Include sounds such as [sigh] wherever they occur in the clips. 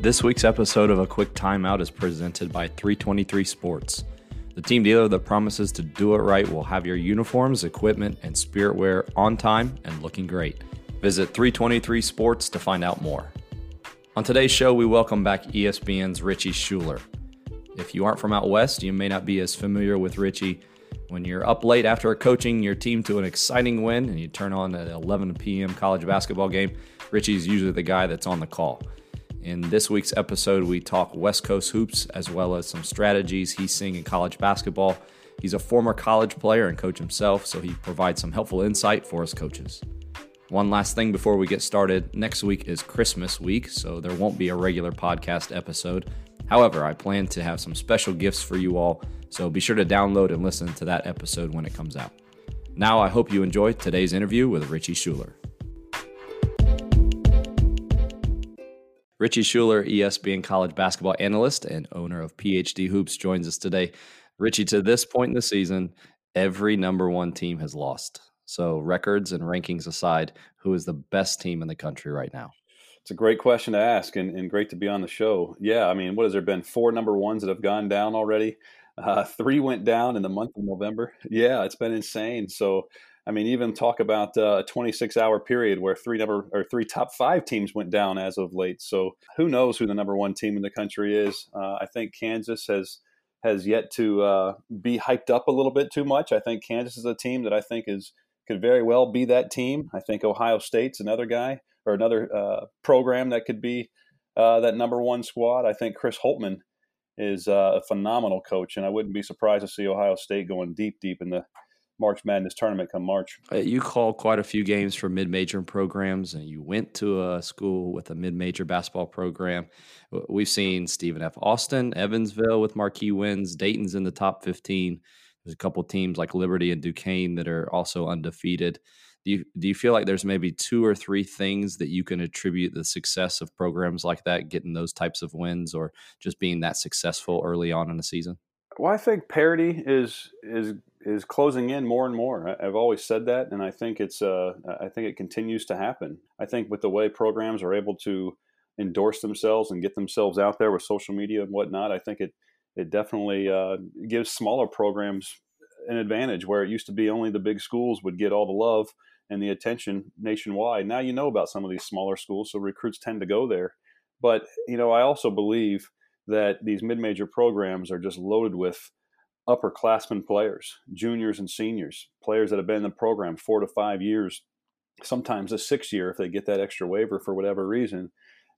This week's episode of A Quick Timeout is presented by 323 Sports. The team dealer that promises to do it right will have your uniforms, equipment, and spirit wear on time and looking great. Visit 323 Sports to find out more. On today's show, we welcome back ESPN's Richie Schueler. If you aren't from out west, you may not be as familiar with Richie. When you're up late after coaching your team to an exciting win and you turn on an 11 p.m. college basketball game, Richie's usually the guy that's on the call. In this week's episode, we talk West Coast hoops as well as some strategies he's seeing in college basketball. He's a former college player and coach himself, so he provides some helpful insight for us coaches. One last thing before we get started next week is Christmas week, so there won't be a regular podcast episode. However, I plan to have some special gifts for you all, so be sure to download and listen to that episode when it comes out. Now, I hope you enjoyed today's interview with Richie Schueler. Richie Schueler, ESPN college basketball analyst and owner of PhD Hoops, joins us today. Richie, to this point in the season, every number one team has lost. So, records and rankings aside, who is the best team in the country right now? It's a great question to ask and, and great to be on the show. Yeah, I mean, what has there been? Four number ones that have gone down already. Uh, three went down in the month of November. [laughs] Yeah, it's been insane. So, I mean, even talk about uh, a 26 hour period where three number or three top five teams went down as of late. So who knows who the number one team in the country is? Uh, I think Kansas has has yet to uh, be hyped up a little bit too much. I think Kansas is a team that I think is could very well be that team. I think Ohio State's another guy or another uh, program that could be uh, that number one squad. I think Chris Holtmann is uh, a phenomenal coach, and I wouldn't be surprised to see Ohio State going deep, deep in the March Madness tournament come March. You called quite a few games for mid-major programs, and you went to a school with a mid-major basketball program. We've seen Stephen F. Austin, Evansville with marquee wins. Dayton's in the top 15. There's a couple teams like Liberty and Duquesne that are also undefeated. Do you, do you feel like there's maybe two or three things that you can attribute the success of programs like that, getting those types of wins, or just being that successful early on in the season? Well, I think parity is is is closing in more and more. I've always said that, and I think it's uh, I think it continues to happen. I think with the way programs are able to endorse themselves and get themselves out there with social media and whatnot, I think it it definitely uh, gives smaller programs an advantage where it used to be only the big schools would get all the love and the attention nationwide. Now you know about some of these smaller schools, so recruits tend to go there. But you know, I also believe that these mid-major programs are just loaded with upperclassmen players, juniors and seniors, players that have been in the program four to five years, sometimes a six year if they get that extra waiver for whatever reason.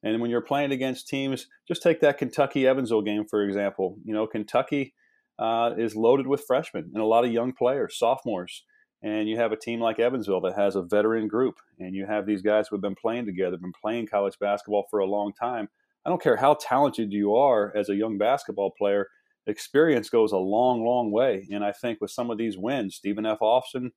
And when you're playing against teams, just take that Kentucky Evansville game for example. You know, Kentucky uh, is loaded with freshmen and a lot of young players, sophomores. And you have a team like Evansville that has a veteran group, and you have these guys who have been playing together, been playing college basketball for a long time I don't care how talented you are as a young basketball player, experience goes a long, long way. And I think with some of these wins, Stephen F. Austin,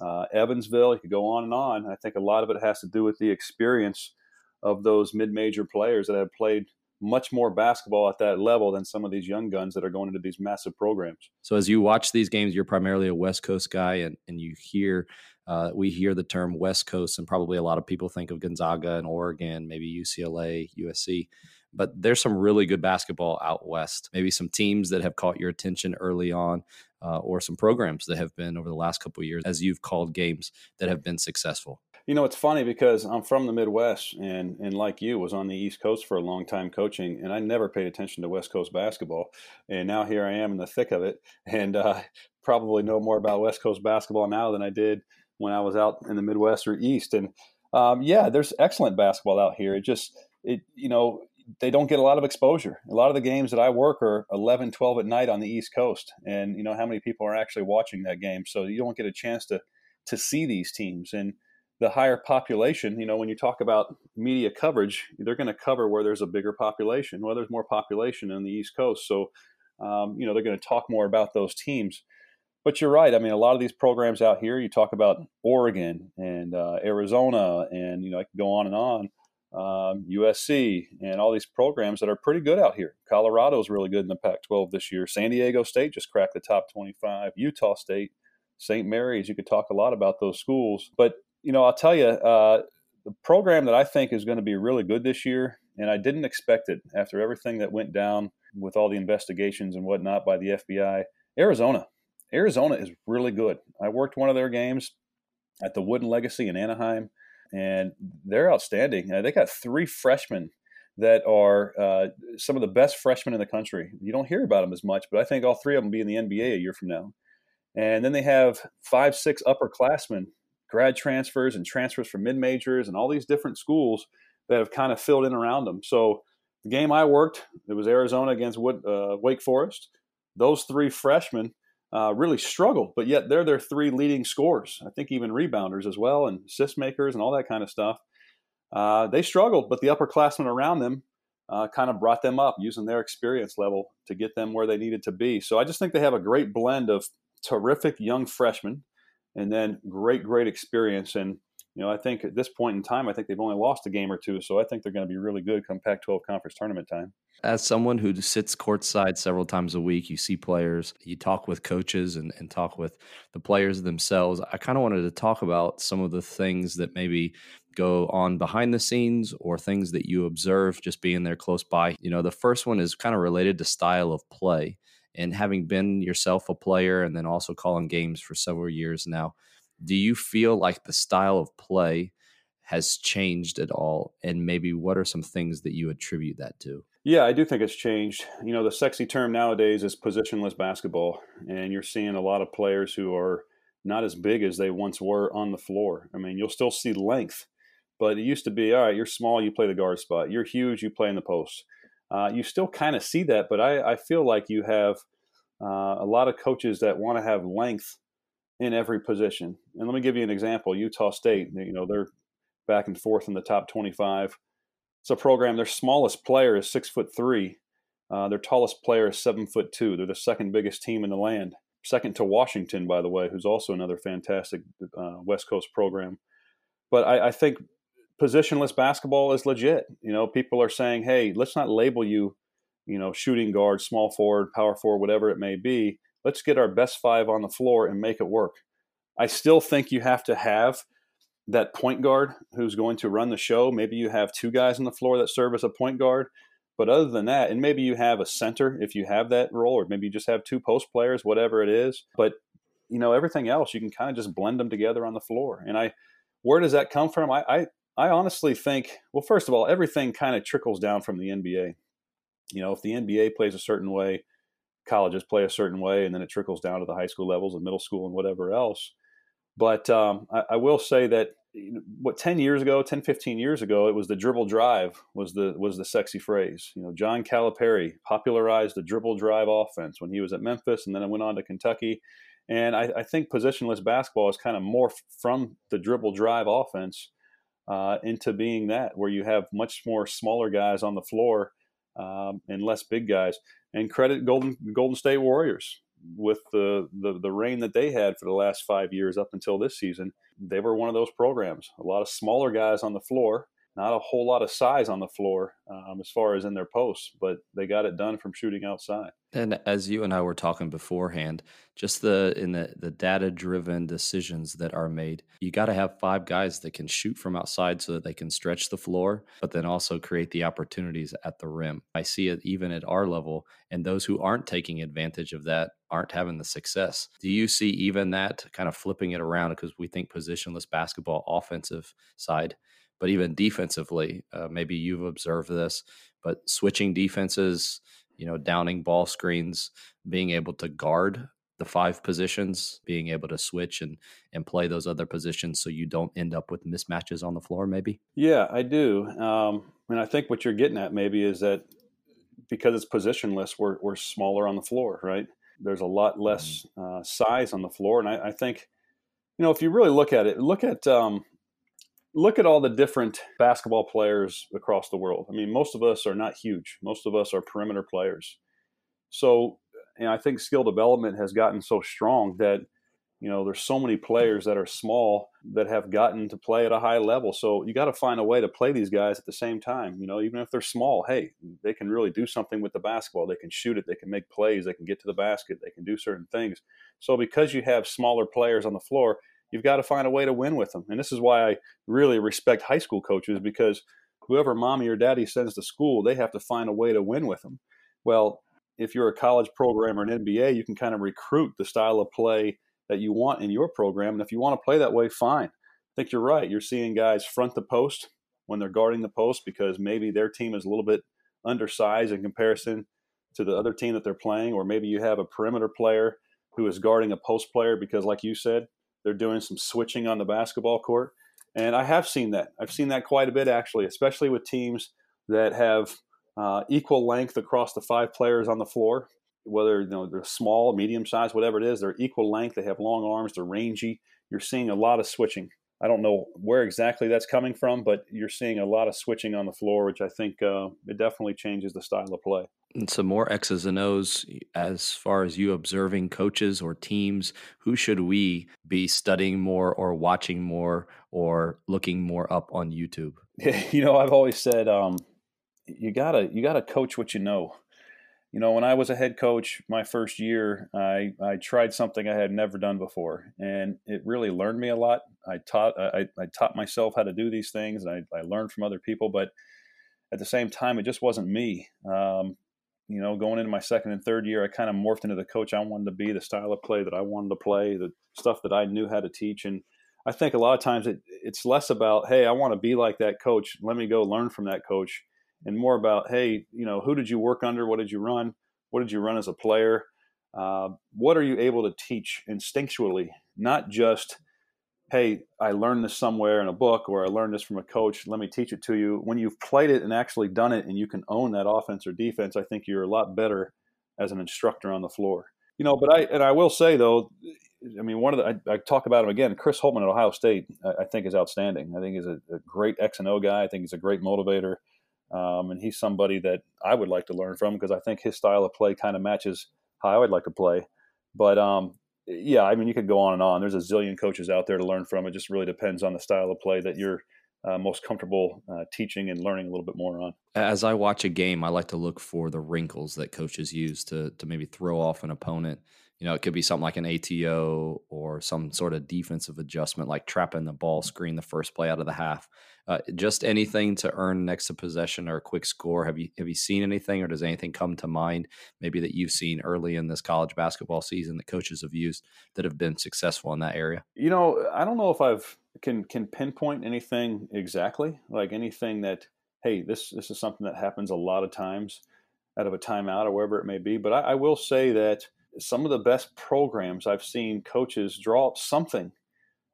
uh, Evansville, you could go on and on. I think a lot of it has to do with the experience of those mid-major players that have played much more basketball at that level than some of these young guns that are going into these massive programs. So as you watch these games, you're primarily a West Coast guy, and and you hear uh, we hear the term West Coast, and probably a lot of people think of Gonzaga and Oregon, maybe UCLA, USC. But there's some really good basketball out west. Maybe some teams that have caught your attention early on, uh, or some programs that have been over the last couple years, as you've called games that have been successful. You know, it's funny because I'm from the Midwest, and and like you, was on the East Coast for a long time coaching, and I never paid attention to West Coast basketball. And now here I am in the thick of it, and uh, probably know more about West Coast basketball now than I did when I was out in the Midwest or East. And um, yeah, there's excellent basketball out here. It just, it you know, they don't get a lot of exposure. A lot of the games that I work are 11, 12 at night on the East Coast, and you know how many people are actually watching that game. So you don't get a chance to to see these teams and the higher population. You know, when you talk about media coverage, they're going to cover where there's a bigger population. Well, there's more population on the East Coast, so um, you know they're going to talk more about those teams. But you're right. I mean, a lot of these programs out here, you talk about Oregon and uh, Arizona, and you know, I can go on and on. Um, USC and all these programs that are pretty good out here. Colorado is really good in the Pac-12 this year. San Diego State just cracked the top 25. Utah State, St. Mary's. You could talk a lot about those schools, but you know, I'll tell you, uh, the program that I think is going to be really good this year, and I didn't expect it after everything that went down with all the investigations and whatnot by the FBI. Arizona. Arizona is really good. I worked one of their games at the Wooden Legacy in Anaheim, and they're outstanding. Uh, they got three freshmen that are uh, some of the best freshmen in the country. You don't hear about them as much, but I think all three of them will be in the NBA a year from now. And then they have five, six upperclassmen, grad transfers and transfers from mid majors and all these different schools that have kind of filled in around them. So the game I worked, it was Arizona against Wood, uh, Wake Forest. Those three freshmen uh, really struggled, but yet they're their three leading scorers. I think even rebounders as well, and assist makers and all that kind of stuff. Uh, they struggled, but the upperclassmen around them uh, kind of brought them up using their experience level to get them where they needed to be. So I just think they have a great blend of terrific young freshmen and then great, great experience. And you know, I think at this point in time, I think they've only lost a game or two, so I think they're going to be really good come Pac-12 conference tournament time. As someone who sits courtside several times a week, you see players, you talk with coaches and, and talk with the players themselves. I kind of wanted to talk about some of the things that maybe go on behind the scenes or things that you observe just being there close by. You know, the first one is kind of related to style of play. And having been yourself a player and then also calling games for several years now, do you feel like the style of play has changed at all? And maybe what are some things that you attribute that to? Yeah, I do think it's changed. You know, the sexy term nowadays is positionless basketball, and you're seeing a lot of players who are not as big as they once were on the floor. I mean, you'll still see length, but it used to be all right, you're small, you play the guard spot. You're huge, you play in the post. Uh, you still kind of see that, but I, I, feel like you have uh, a lot of coaches that want to have length in every position. And let me give you an example. Utah State, you know, they're back and forth in the top 25. It's a program. Their smallest player is six foot three. Uh, their tallest player is seven foot two. They're the second biggest team in the land, second to Washington, by the way, who's also another fantastic uh, West Coast program. But I, I think positionless basketball is legit. You know, people are saying, "Hey, let's not label you, you know, shooting guard, small forward, power forward, whatever it may be let's get our best five on the floor and make it work. I still think you have to have that point guard who's going to run the show. Maybe you have two guys on the floor that serve as a point guard. But other than that, and maybe you have a center if you have that role, or maybe you just have two post players, whatever it is. But you know, everything else you can kind of just blend them together on the floor. And I, where does that come from? I, I, I honestly think, well, first of all, everything kind of trickles down from the NBA. You know, if the NBA plays a certain way, colleges play a certain way, and then it trickles down to the high school levels and middle school and whatever else. But um, I, I, will say that what 10 years ago 10 15 years ago it was the dribble drive was the was the sexy phrase you know john calipari popularized the dribble drive offense when he was at memphis and then it went on to kentucky and i, I think positionless basketball is kind of morphed from the dribble drive offense uh, into being that where you have much more smaller guys on the floor um, and less big guys and credit Golden Golden State Warriors with the, the the reign that they had for the last five years up until this season. They were one of those programs. A lot of smaller guys on the floor not a whole lot of size on the floor um, as far as in their posts, but they got it done from shooting outside. And as you and I were talking beforehand, just the in the the data driven decisions that are made, you got to have five guys that can shoot from outside so that they can stretch the floor, but then also create the opportunities at the rim. I see it even at our level, and those who aren't taking advantage of that aren't having the success. Do you see even that kind of flipping it around because we think positionless basketball offensive side? But even defensively, uh, maybe you've observed this, but switching defenses, you know, downing ball screens, being able to guard the five positions, being able to switch and and play those other positions so you don't end up with mismatches on the floor, maybe. Yeah, I do. Um, and I think what you're getting at maybe is that because it's positionless, we're we're smaller on the floor, right? There's a lot less mm-hmm. uh, size on the floor, and I, I, think, you know, if you really look at it, look at um, look at all the different basketball players across the world. I mean, most of us are not huge. Most of us are perimeter players. So, and I think skill development has gotten so strong that you know there's so many players that are small that have gotten to play at a high level. So you got to find a way to play these guys at the same time. You know, even if they're small, hey, they can really do something with the basketball. They can shoot it. They can make plays. They can get to the basket. They can do certain things. So because you have smaller players on the floor, you've got to find a way to win with them. And this is why I really respect high school coaches because whoever mommy or daddy sends to school, they have to find a way to win with them. Well, if you're a college program or an NBA, you can kind of recruit the style of play that you want in your program. And if you want to play that way, fine. I think you're right. You're seeing guys front the post when they're guarding the post because maybe their team is a little bit undersized in comparison to the other team that they're playing, or maybe you have a perimeter player who is guarding a post player because, like you said, they're doing some switching on the basketball court. And I have seen that. I've seen that quite a bit, actually, especially with teams that have uh, equal length across the five players on the floor, whether you know they're small, medium size, whatever it is, they're equal length. They have long arms. They're rangy. You're seeing a lot of switching. I don't know where exactly that's coming from, but you're seeing a lot of switching on the floor, which I think uh, it definitely changes the style of play. And some more X's and O's as far as you observing coaches or teams. Who should we be studying more or watching more or looking more up on YouTube? [laughs] You know, I've always said um, you gotta you gotta coach what you know you know, when I was a head coach my first year, I, I tried something I had never done before, and it really learned me a lot. I taught I, I taught myself how to do these things, and I, I learned from other people. But at the same time, it just wasn't me. Um, you know, going into my second and third year, I kind of morphed into the coach I wanted to be, the style of play that I wanted to play, the stuff that I knew how to teach, and I think a lot of times it, it's less about, hey, I want to be like that coach. Let me go learn from that coach and more about, hey, you know, who did you work under? What did you run? What did you run as a player? Uh, what are you able to teach instinctually, not just, hey, I learned this somewhere in a book or I learned this from a coach. Let me teach it to you. When you've played it and actually done it and you can own that offense or defense, I think you're a lot better as an instructor on the floor. You know, but I and I will say though, I mean, one of the I, I talk about him again. Chris Holtmann at Ohio State, I, I think is outstanding. I think he's a, a, great X and O guy. I think he's a great motivator. Um, and he's somebody that I would like to learn from because I think his style of play kind of matches how I would like to play. But um, yeah, I mean, you could go on and on. There's a zillion coaches out there to learn from. It just really depends on the style of play that you're uh, most comfortable uh, teaching and learning a little bit more on. As I watch a game, I like to look for the wrinkles that coaches use to to maybe throw off an opponent. You know, it could be something like an ATO or some sort of defensive adjustment, like trapping the ball screen the first play out of the half. Uh, just anything to earn next to possession or a quick score. Have you have you seen anything, or does anything come to mind maybe that you've seen early in this college basketball season that coaches have used that have been successful in that area? You know, I don't know if I've can can pinpoint anything exactly, like anything that hey, this this is something that happens a lot of times out of a timeout or wherever it may be. But I, I will say that some of the best programs I've seen coaches draw up something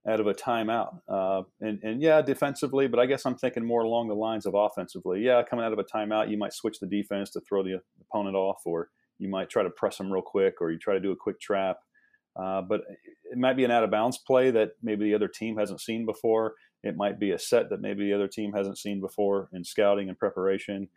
out of a timeout. Uh, and, and yeah, defensively, but I guess I'm thinking more along the lines of offensively. Yeah, coming out of a timeout, you might switch the defense to throw the opponent off, or you might try to press them real quick, or you try to do a quick trap. Uh, but it might be an out of bounds play that maybe the other team hasn't seen before. It might be a set that maybe the other team hasn't seen before in scouting and preparation.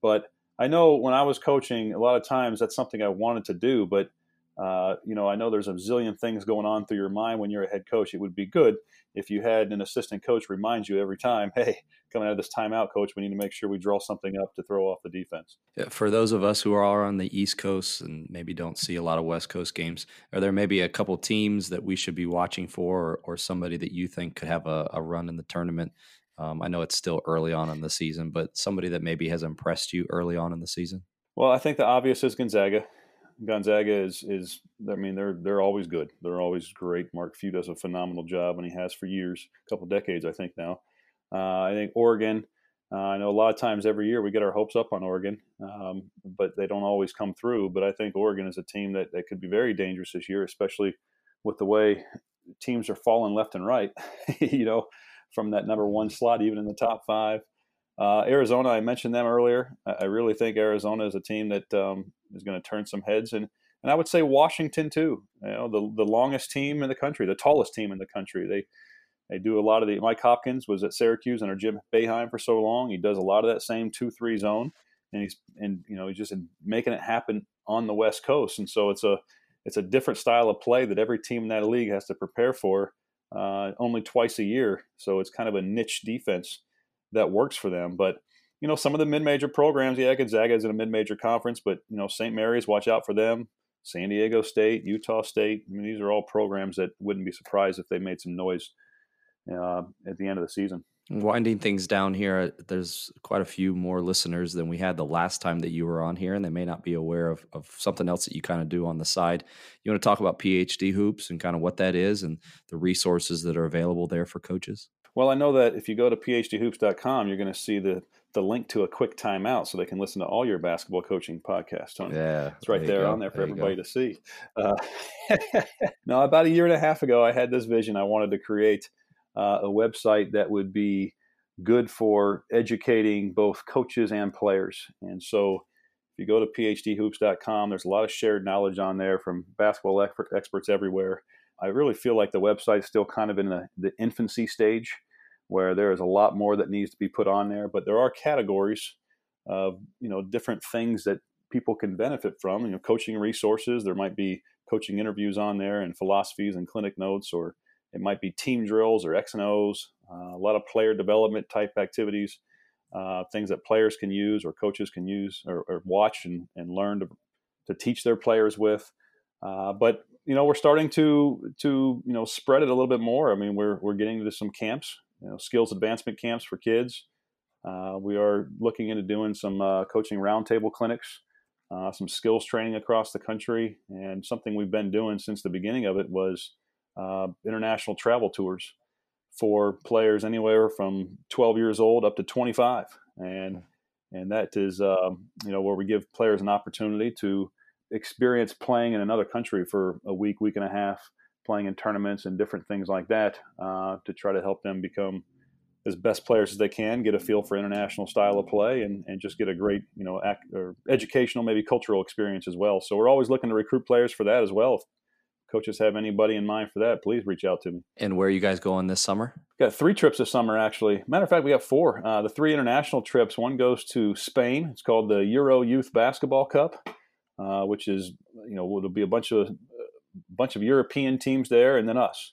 But I know when I was coaching, a lot of times that's something I wanted to do, but uh, you know, I know there's a zillion things going on through your mind when you're a head coach. It would be good if you had an assistant coach remind you every time, [laughs] hey, coming out of this timeout, coach, we need to make sure we draw something up to throw off the defense. Yeah, for those of us who are on the East Coast and maybe don't see a lot of West Coast games, are there maybe a couple teams that we should be watching for or, or somebody that you think could have a, a run in the tournament? Um, I know it's still early on in the season, but somebody that maybe has impressed you early on in the season? Well, I think the obvious is Gonzaga. Gonzaga is is I mean they're they're always good. They're always great. Mark Few does a phenomenal job, and he has for years, a couple decades, I think now. Uh, I think Oregon. Uh, I know a lot of times every year we get our hopes up on Oregon, um, but they don't always come through. But I think Oregon is a team that, that could be very dangerous this year, especially with the way teams are falling left and right. [laughs] you know, from that number one slot, even in the top five. Uh, Arizona, I mentioned them earlier. I, really think Arizona is a team that um, is going to turn some heads, and and I would say Washington too. You know, the the longest team in the country, the tallest team in the country. They they do a lot of the. Mike Hopkins was at Syracuse under Jim Boeheim for so long. He does a lot of that same two three zone, and he's and you know he's just making it happen on the West Coast. And so it's a it's a different style of play that every team in that league has to prepare for uh, only twice a year. So it's kind of a niche defense that works for them. But you know, some of the mid-major programs, yeah, Gonzaga is in a mid-major conference, but you know, St. Mary's, watch out for them. San Diego State, Utah State. I mean, these are all programs that wouldn't be surprised if they made some noise uh, at the end of the season. Winding things down here, there's quite a few more listeners than we had the last time that you were on here, and they may not be aware of, of something else that you kind of do on the side. You want to talk about PhD hoops and kind of what that is and the resources that are available there for coaches? Well, I know that if you go to phdhoops.com, you're going to see the the link to a quick timeout so they can listen to all your basketball coaching podcasts. Tony. Yeah, it's right there, there on there for there everybody to see. Uh, [laughs] now, about a year and a half ago, I had this vision. I wanted to create uh, a website that would be good for educating both coaches and players. And so, if you go to phdhoops.com, there's a lot of shared knowledge on there from basketball experts everywhere. I really feel like the website's still kind of in the, the infancy stage where there is a lot more that needs to be put on there. But there are categories of you know different things that people can benefit from. You know, coaching resources. There might be coaching interviews on there, and philosophies and clinic notes, or it might be team drills or X and O's. Uh, a lot of player development type activities, uh, things that players can use or coaches can use or, or watch and, and learn to, to teach their players with. Uh, but you know, we're starting to to you know spread it a little bit more. I mean, we're we're getting into some camps you know, skills advancement camps for kids. Uh, we are looking into doing some uh, coaching roundtable clinics, uh, some skills training across the country, and something we've been doing since the beginning of it was uh, international travel tours for players anywhere from 12 years old up to 25, and and that is um, you know where we give players an opportunity to experience playing in another country for a week, week and a half playing in tournaments and different things like that uh, to try to help them become as best players as they can, get a feel for international style of play, and, and just get a great you know or educational maybe cultural experience as well. So we're always looking to recruit players for that as well. If coaches have anybody in mind for that, please reach out to me. And where are you guys going this summer? We've got three trips this summer actually. Matter of fact, we got four. Uh, the three international trips. One goes to Spain. It's called the Euro Youth Basketball Cup, uh, which is you know there'll be a bunch of bunch of European teams there, and then us,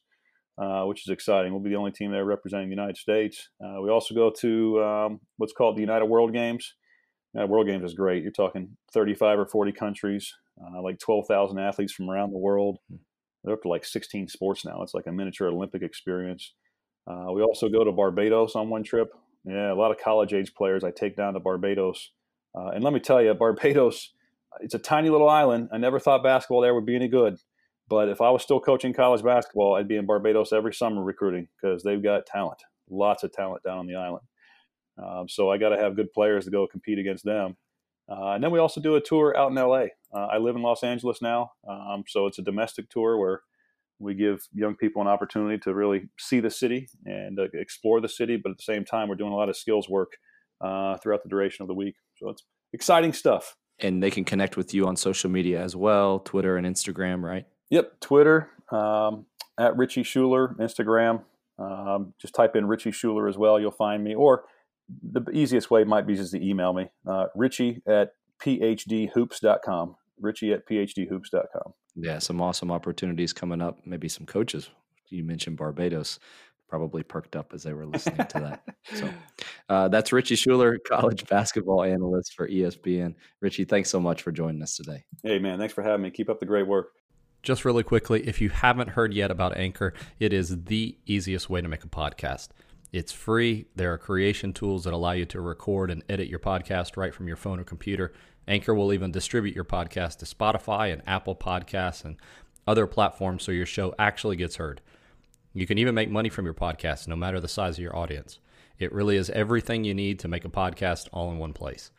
uh, which is exciting. We'll be the only team there representing the United States. Uh, we also go to um, what's called the United World Games. United World Games is great. You're talking 35 or 40 countries, uh, like 12,000 athletes from around the world. Hmm. They're up to like 16 sports now. It's like a miniature Olympic experience. Uh, we also go to Barbados on one trip. Yeah, a lot of college age players I take down to Barbados. Uh, and let me tell you, [laughs] Barbados, it's a tiny little island. I never thought basketball there would be any good. But if I was still coaching college basketball, I'd be in Barbados every summer recruiting because they've got talent, lots of talent down on the island. Um, so I got to have good players to go compete against them. Uh, and then we also do a tour out in LA. Uh, I live in Los Angeles now, um, so it's a domestic tour where we give young people an opportunity to really see the city and uh, explore the city. But at the same time, we're doing a lot of skills work uh, throughout the duration of the week. So it's exciting stuff. And they can connect with you on social media as well, Twitter and Instagram, right? Yep, Twitter um, at Richie Schueler, Instagram. Um, just type in Richie Schueler as well. You'll find me. Or the easiest way might be just to email me, uh, Richie at phdhoops.com. Richie at phdhoops.com. Yeah, some awesome opportunities coming up. Maybe some coaches. You mentioned Barbados probably perked up as they were listening to that. [laughs] So uh, that's Richie Schueler, college basketball analyst for ESPN. Richie, thanks so much for joining us today. Hey, man, thanks for having me. Keep up the great work. Just really quickly, if you haven't heard yet about Anchor, it is the easiest way to make a podcast. It's free. There are creation tools that allow you to record and edit your podcast right from your phone or computer. Anchor will even distribute your podcast to Spotify and Apple Podcasts and other platforms so your show actually gets heard. You can even make money from your podcast, no matter the size of your audience. It really is everything you need to make a podcast all in one place.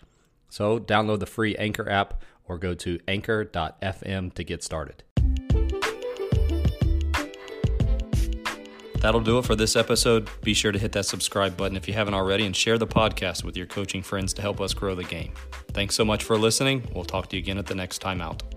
So, download the free Anchor app or go to anchor.fm to get started. That'll do it for this episode. Be sure to hit that subscribe button if you haven't already and share the podcast with your coaching friends to help us grow the game. Thanks so much for listening. We'll talk to you again at the next time out.